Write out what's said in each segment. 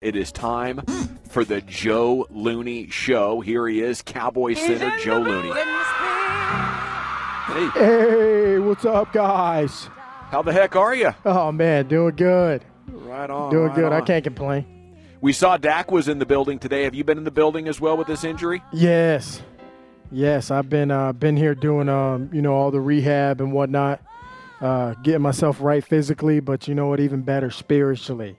It is time for the Joe Looney Show. Here he is, Cowboy Center Joe Looney. Hey, Hey, what's up, guys? how the heck are you? Oh man, doing good. Right on. Doing right good. I can't complain. We saw Dak was in the building today. Have you been in the building as well with this injury? Yes, yes. I've been uh, been here doing um, you know all the rehab and whatnot, uh, getting myself right physically, but you know what? Even better spiritually.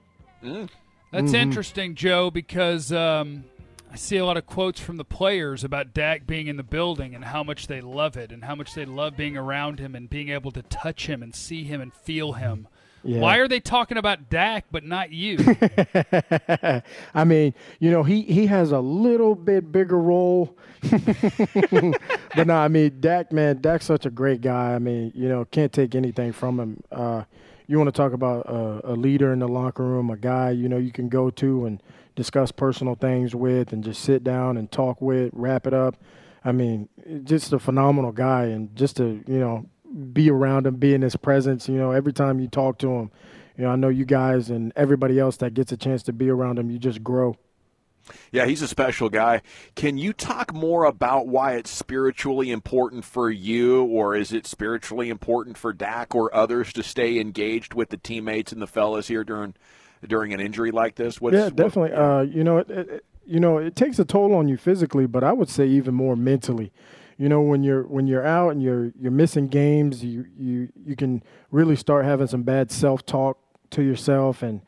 That's interesting, Joe, because um, I see a lot of quotes from the players about Dak being in the building and how much they love it and how much they love being around him and being able to touch him and see him and feel him. Yeah. Why are they talking about Dak but not you? I mean, you know, he he has a little bit bigger role, but no, I mean, Dak, man, Dak's such a great guy. I mean, you know, can't take anything from him. Uh, you want to talk about a, a leader in the locker room, a guy you know you can go to and discuss personal things with, and just sit down and talk with, wrap it up. I mean, just a phenomenal guy, and just to you know be around him, be in his presence. You know, every time you talk to him, you know, I know you guys and everybody else that gets a chance to be around him, you just grow. Yeah, he's a special guy. Can you talk more about why it's spiritually important for you, or is it spiritually important for Dak or others to stay engaged with the teammates and the fellas here during during an injury like this? What's, yeah, what- definitely. Uh, you know, it, it, you know, it takes a toll on you physically, but I would say even more mentally. You know, when you're when you're out and you're you're missing games, you you you can really start having some bad self talk to yourself, and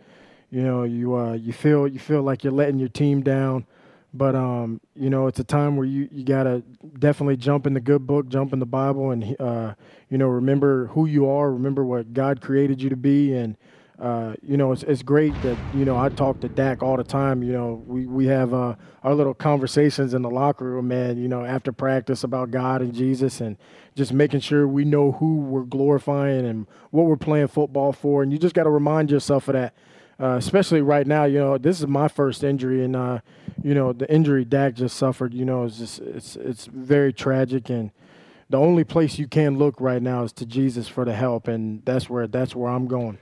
you know you uh, you feel you feel like you're letting your team down. But um, you know, it's a time where you, you gotta definitely jump in the good book, jump in the Bible, and uh, you know, remember who you are, remember what God created you to be, and uh, you know, it's, it's great that, you know, I talk to Dak all the time. You know, we, we have uh, our little conversations in the locker room, man, you know, after practice about God and Jesus and just making sure we know who we're glorifying and what we're playing football for. And you just got to remind yourself of that, uh, especially right now. You know, this is my first injury, and, uh, you know, the injury Dak just suffered, you know, is just, it's, it's very tragic. And, the only place you can look right now is to Jesus for the help, and that's where that's where I'm going.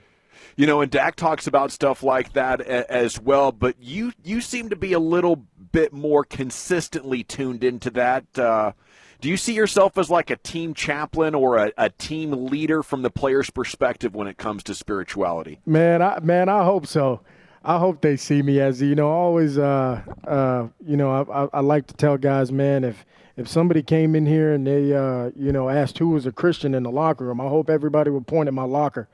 You know, and Dak talks about stuff like that a- as well. But you you seem to be a little bit more consistently tuned into that. Uh, do you see yourself as like a team chaplain or a, a team leader from the player's perspective when it comes to spirituality? Man, I man, I hope so. I hope they see me as you know. Always, uh, uh, you know, I, I, I like to tell guys, man, if if somebody came in here and they, uh, you know, asked who was a Christian in the locker room, I hope everybody would point at my locker,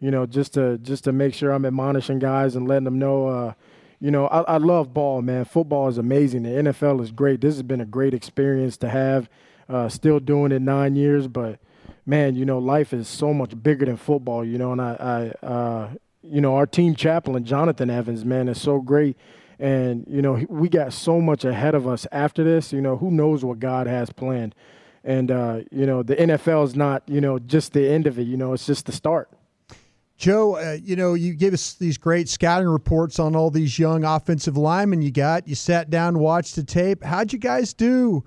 you know, just to just to make sure I'm admonishing guys and letting them know. Uh, you know, I, I love ball, man. Football is amazing. The NFL is great. This has been a great experience to have. Uh, still doing it nine years, but man, you know, life is so much bigger than football. You know, and I, I uh, you know, our team chaplain, Jonathan Evans, man, is so great. And, you know, we got so much ahead of us after this. You know, who knows what God has planned. And, uh, you know, the NFL is not, you know, just the end of it. You know, it's just the start. Joe, uh, you know, you gave us these great scouting reports on all these young offensive linemen you got. You sat down, watched the tape. How'd you guys do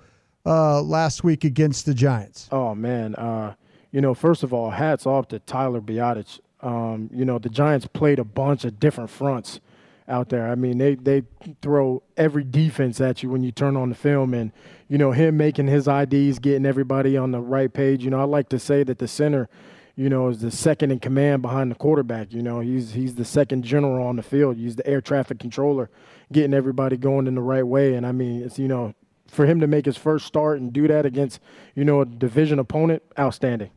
uh, last week against the Giants? Oh man, uh, you know, first of all, hats off to Tyler Biadasz. Um, you know, the Giants played a bunch of different fronts out there. I mean, they they throw every defense at you when you turn on the film, and you know him making his IDs, getting everybody on the right page. You know, I like to say that the center, you know, is the second in command behind the quarterback. You know, he's he's the second general on the field. He's the air traffic controller, getting everybody going in the right way. And I mean, it's you know, for him to make his first start and do that against you know a division opponent, outstanding.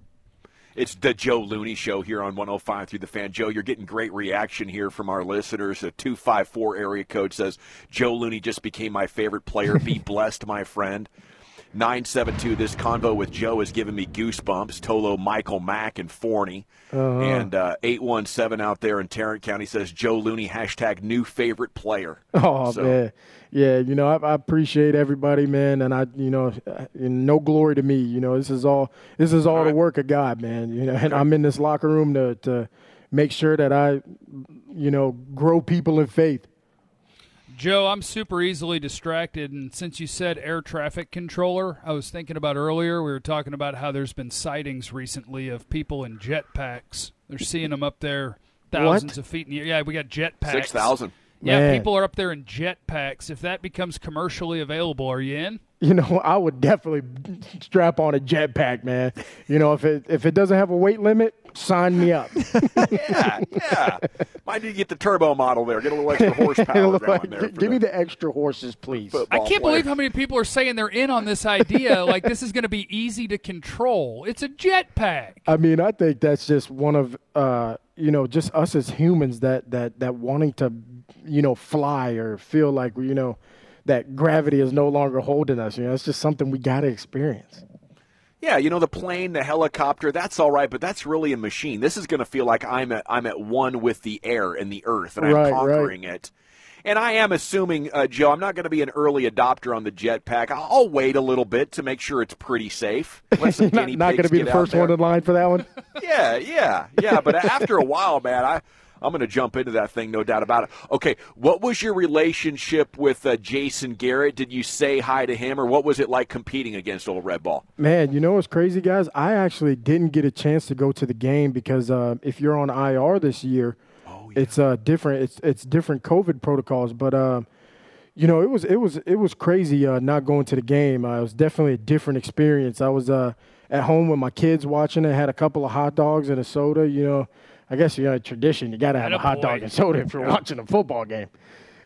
It's the Joe Looney Show here on 105 through the fan. Joe, you're getting great reaction here from our listeners. A 254 area code says, Joe Looney just became my favorite player. Be blessed, my friend. 972, this convo with Joe has given me goosebumps. Tolo, Michael Mack, and Forney. And uh, 817 out there in Tarrant County says, Joe Looney, hashtag new favorite player. Oh So- man, yeah. You know, I, I appreciate everybody, man, and I, you know, uh, no glory to me. You know, this is all this is all, All the work of God, man. You know, and I'm in this locker room to to make sure that I, you know, grow people in faith. Joe, I'm super easily distracted, and since you said air traffic controller, I was thinking about earlier. We were talking about how there's been sightings recently of people in jetpacks. They're seeing them up there thousands of feet in the air. Yeah, we got jetpacks. 6,000. Yeah, Man. people are up there in jetpacks. If that becomes commercially available, are you in? You know, I would definitely strap on a jetpack, man. You know, if it if it doesn't have a weight limit, sign me up. yeah, yeah. Might need to get the turbo model there. Get a little extra horsepower going there. for Give me the the extra horses, please. I can't player. believe how many people are saying they're in on this idea. like this is going to be easy to control. It's a jetpack. I mean, I think that's just one of uh, you know, just us as humans that that that wanting to, you know, fly or feel like you know that gravity is no longer holding us. You know, it's just something we got to experience. Yeah, you know the plane, the helicopter, that's all right, but that's really a machine. This is going to feel like I'm at I'm at one with the air and the earth, and I'm Right, right. conquering it. And I am assuming, uh, Joe, I'm not going to be an early adopter on the jetpack. I'll, wait a little bit to make sure it's pretty safe. Let some You're not not going to be the first one in line for that one. Yeah, yeah, yeah. But after a while, man, I I'm going to jump into that thing, no doubt about it. Okay, what was your relationship with uh, Jason Garrett? Did you say hi to him, or what was it like competing against old Red Ball? Man, you know what's crazy, guys? I actually didn't get a chance to go to the game because uh, if you're on IR this year, it's uh, different. It's it's different COVID protocols. But um, you know, it was it was it was crazy uh, not going to the game. Uh, it was definitely a different experience. I was uh, at home with my kids watching it. Had a couple of hot dogs and a soda. You know, I guess you know a tradition. You got to have a hot dog and soda if you're watching a football game.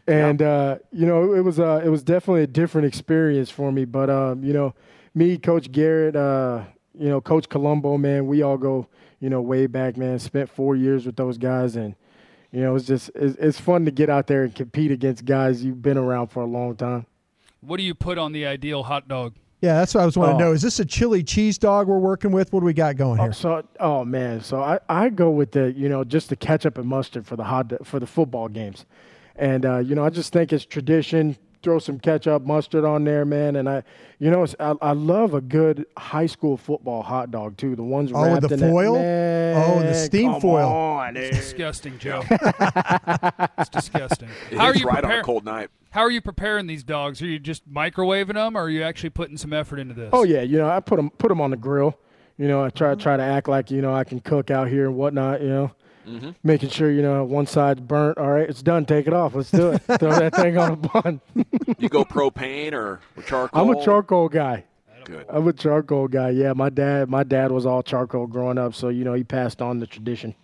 And uh, you know, it was uh, it was definitely a different experience for me. But um, you know, me, Coach Garrett, uh, you know, Coach Colombo, man, we all go, you know, way back, man. Spent four years with those guys, and you know, it's just it's, it's fun to get out there and compete against guys you've been around for a long time. What do you put on the ideal hot dog? Yeah, that's what I was wanting to Oh. know. Is this a chili cheese dog we're working with? What do we got going here? So, oh man, so I, I go with the you know just the ketchup and mustard for the hot for the football games, and uh, you know I just think it's tradition. Throw some ketchup, mustard on there, man, and I, you know, it's, I, I love a good high school football hot dog too. The ones Oh, with wrapped the in that- foil? Man, Oh, the steam come foil. on, It's dude. disgusting, Joe. it's disgusting. It How are you right on a cold night. How are you preparing these dogs? Are you just microwaving them, or are you actually putting some effort into this? Oh yeah, you know I put them put 'em on the grill. You know I try try to act like you know I can cook out here and whatnot. You know, Mm-hmm. making sure you know one side's burnt. All right, it's done. Take it off. Let's do it. Throw that thing on a bun. You go propane or, or charcoal? I'm a charcoal guy. Good. I'm a charcoal guy. Yeah, my dad my dad was all charcoal growing up, so you know he passed on the tradition.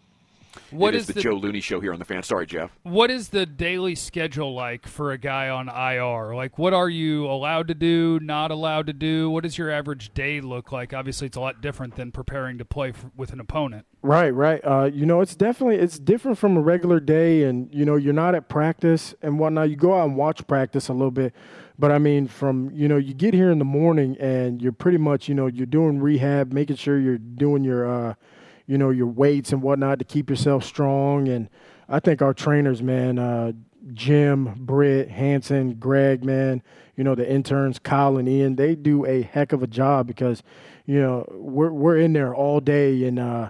What it is is the, the Joe Looney show here on the fan. Sorry, Jeff. what is the daily schedule like for a guy on IR? Like, what are you allowed to do, not allowed to do? What does your average day look like? Obviously, it's a lot different than preparing to play f- with an opponent. Right, right. Uh, you know, it's definitely it's different from a regular day, and you know, you're not at practice and whatnot. You go out and watch practice a little bit, but I mean, from you know, you get here in the morning and you're pretty much you know you're doing rehab, making sure you're doing your uh, you know your weights and whatnot to keep yourself strong. And I think our trainers, man, uh, Jim, Britt, Hanson, Greg, man, you know the interns, Kyle and Ian, they do a heck of a job because you know we're we're in there all day and. uh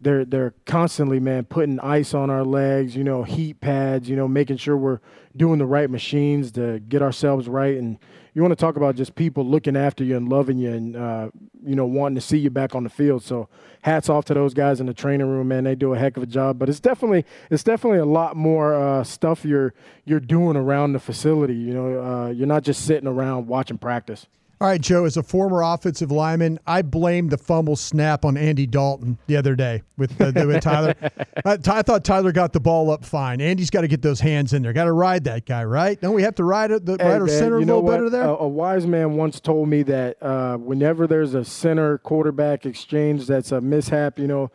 they're they're constantly man putting ice on our legs you know heat pads you know making sure we're doing the right machines to get ourselves right. And you want to talk about just people looking after you and loving you and uh, you know wanting to see you back on the field. So hats off to those guys in the training room man. They do a heck of a job but it's definitely it's definitely a lot more uh, stuff you're you're doing around the facility you know uh, you're not just sitting around watching practice All right, Joe, as a former offensive lineman, I blamed the fumble snap on Andy Dalton the other day with, uh, with Tyler. I, I thought Tyler got the ball up fine. Andy's got to get those hands in there. Got to ride that guy, right? Don't we have to ride it, the Hey, right or man, center a you know little what? better there? A, a wise man once told me that uh, whenever there's a center quarterback exchange that's a mishap, you know,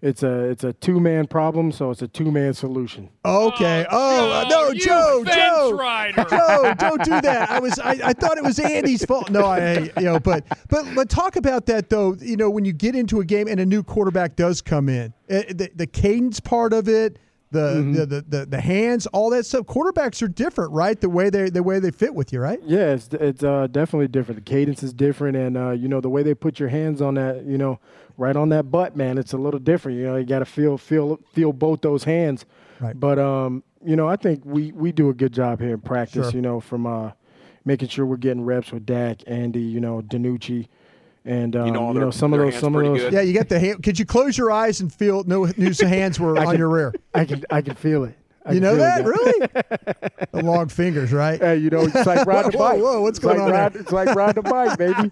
it's a it's a two man problem, so it's a two man solution. okay. Oh, uh, no, you Joe, fence Joe. rider. Joe, don't do that. I was I, I thought it was Andy's fault. No, I you know, but but but talk about that though. You know, when you get into a game and a new quarterback does come in, uh, the the cadence part of it, the, the, the the the hands, all that stuff. Quarterbacks are different, right? The way they the way they fit with you, right? Yeah, it's it's uh, definitely different. The cadence is different, and uh, you know the way they put your hands on that, you know, right on that butt, man, it's a little different. You know, you got to feel feel feel both those hands. Right. But um, you know, I think we we do a good job here in practice. Sure. You know, from uh, making sure we're getting reps with Dak, Andy, you know, DiNucci, and um, you know know, their- some of those some of those. good? Yeah, you got the hand. Could you close your eyes and feel no news hands were on can- your rear? I can I can feel it. I You know feel that really? the long fingers, right? Hey, you know, it's like riding the Whoa, bike. whoa, what's It's going like on? Ride, it's like riding the bike, baby.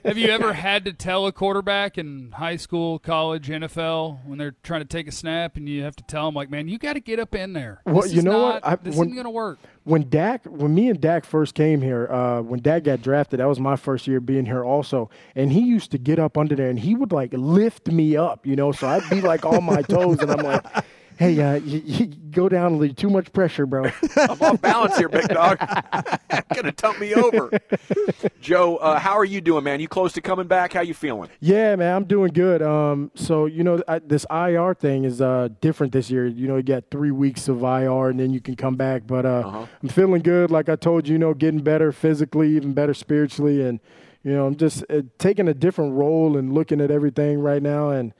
Have you ever had to tell a quarterback in high school, college, NFL when they're trying to take a snap, and you have to tell them like, "Man, you got to get up in there. Well, This you is know not, what? I- this when- isn't going to work." when Dak, when me and Dak first came here, uh, when Dak got drafted, that was my first year being here also. And he used to get up under there and he would like lift me up, you know. So I'd be like on my toes and I'm like, hey, uh, you, you go down a little, too much pressure, bro. I'm off balance here, big dog. Gonna tump me over. Joe, uh, how are you doing, man? You close to coming back? How you feeling? Yeah, man, I'm doing good. Um, so you know, I, this IR thing is uh different this year. You know, you got three weeks of IR and then you can come back. But uh, Uh-huh. I'm feeling good. Like I told you, you know, getting better physically, even better spiritually, and you know, I'm just uh, taking a different role and looking at everything right now, and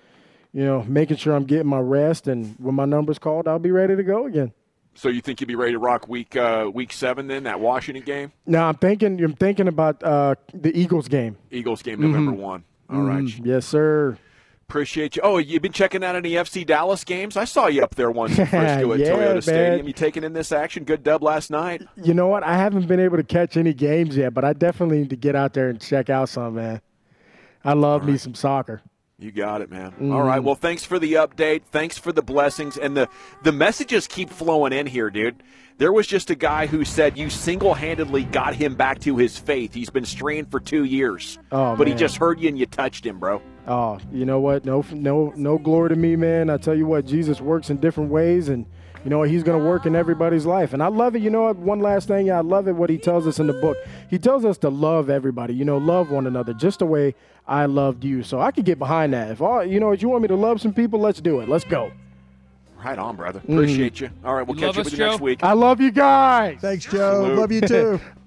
you know, making sure I'm getting my rest. And when my number's called, I'll be ready to go again. So you think you'll be ready to rock week uh, week seven then that Washington game, No, I'm thinking, I'm thinking about uh, the Eagles game. Eagles game November one. All right, Mm, yes, sir. appreciate you. Oh, you've been checking out any FC Dallas games? I saw you up there once in Frisco at Yeah, Toyota man. Stadium. You taking in this action? Good dub last night. You know what? I haven't been able to catch any games yet, but I definitely need to get out there and check out some, man. I love me some soccer. You got it, man. Mm-hmm. All right. Well, thanks for the update. Thanks for the blessings and the the messages keep flowing in here, dude. There was just a guy who said you single-handedly got him back to his faith. He's been straying for 2 years. Oh, but he just heard you and you touched him, bro. Oh, you know what? No, no, no glory to me, man. I tell you what, Jesus works in different ways, and you know? He's going to work in everybody's life. And I love it. You know what? One last thing, I love it. What he tells us in the book, he tells us to love everybody. You know, love one another, just the way I loved you. So I could get behind that. If all, you know, if you want me to love some people, let's do it. Let's go. Right on, brother. Mm-hmm. Appreciate you. All right, we'll You catch love you us, with you next week. I love you guys. Thanks, Joe. Salute. Love you too.